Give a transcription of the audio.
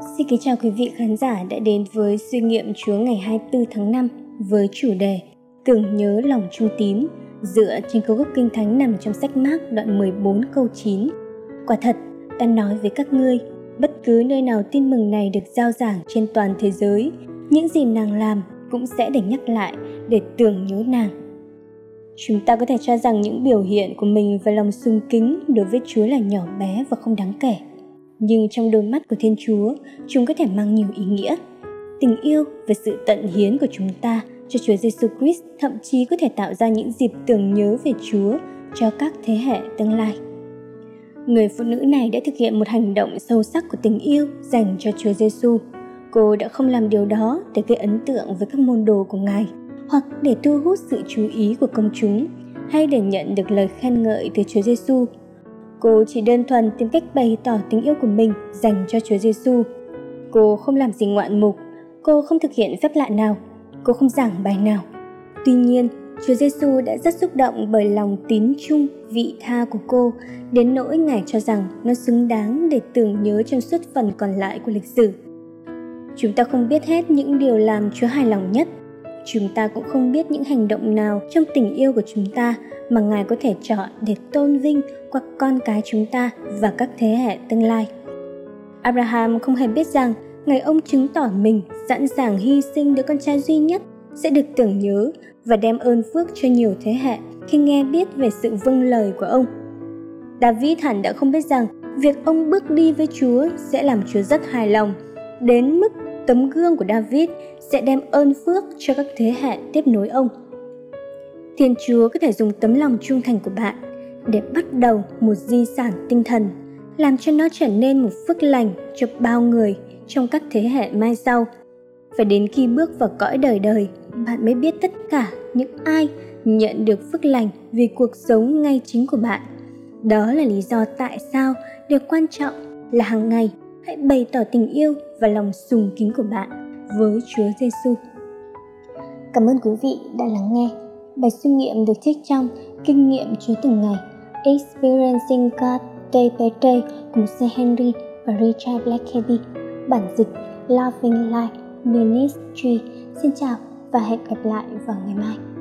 Xin kính chào quý vị khán giả đã đến với suy nghiệm Chúa ngày 24 tháng 5 với chủ đề Tưởng nhớ lòng trung tín dựa trên câu gốc kinh thánh nằm trong sách Mark đoạn 14 câu 9. Quả thật, ta nói với các ngươi, bất cứ nơi nào tin mừng này được giao giảng trên toàn thế giới, những gì nàng làm cũng sẽ được nhắc lại để tưởng nhớ nàng. Chúng ta có thể cho rằng những biểu hiện của mình và lòng sung kính đối với Chúa là nhỏ bé và không đáng kể nhưng trong đôi mắt của Thiên Chúa, chúng có thể mang nhiều ý nghĩa. Tình yêu và sự tận hiến của chúng ta cho Chúa Giêsu Christ thậm chí có thể tạo ra những dịp tưởng nhớ về Chúa cho các thế hệ tương lai. Người phụ nữ này đã thực hiện một hành động sâu sắc của tình yêu dành cho Chúa Giêsu. Cô đã không làm điều đó để gây ấn tượng với các môn đồ của Ngài hoặc để thu hút sự chú ý của công chúng hay để nhận được lời khen ngợi từ Chúa Giêsu Cô chỉ đơn thuần tìm cách bày tỏ tình yêu của mình dành cho Chúa Giêsu. Cô không làm gì ngoạn mục, cô không thực hiện phép lạ nào, cô không giảng bài nào. Tuy nhiên, Chúa Giêsu đã rất xúc động bởi lòng tín trung, vị tha của cô, đến nỗi Ngài cho rằng nó xứng đáng để tưởng nhớ trong suốt phần còn lại của lịch sử. Chúng ta không biết hết những điều làm Chúa hài lòng nhất. Chúng ta cũng không biết những hành động nào trong tình yêu của chúng ta mà Ngài có thể chọn để tôn vinh qua con cái chúng ta và các thế hệ tương lai. Abraham không hề biết rằng ngày ông chứng tỏ mình sẵn sàng hy sinh đứa con trai duy nhất sẽ được tưởng nhớ và đem ơn phước cho nhiều thế hệ khi nghe biết về sự vâng lời của ông. David hẳn đã không biết rằng việc ông bước đi với Chúa sẽ làm Chúa rất hài lòng, đến mức tấm gương của David sẽ đem ơn phước cho các thế hệ tiếp nối ông. Thiên Chúa có thể dùng tấm lòng trung thành của bạn để bắt đầu một di sản tinh thần, làm cho nó trở nên một phước lành cho bao người trong các thế hệ mai sau. Phải đến khi bước vào cõi đời đời, bạn mới biết tất cả những ai nhận được phước lành vì cuộc sống ngay chính của bạn. Đó là lý do tại sao điều quan trọng là hàng ngày hãy bày tỏ tình yêu và lòng sùng kính của bạn với Chúa Giêsu. Cảm ơn quý vị đã lắng nghe. Bài suy nghiệm được trích trong Kinh nghiệm Chúa từng ngày, Experiencing God Day by Day của C. Henry và Richard Blackaby, Bản dịch Loving Life Ministry Xin chào và hẹn gặp lại vào ngày mai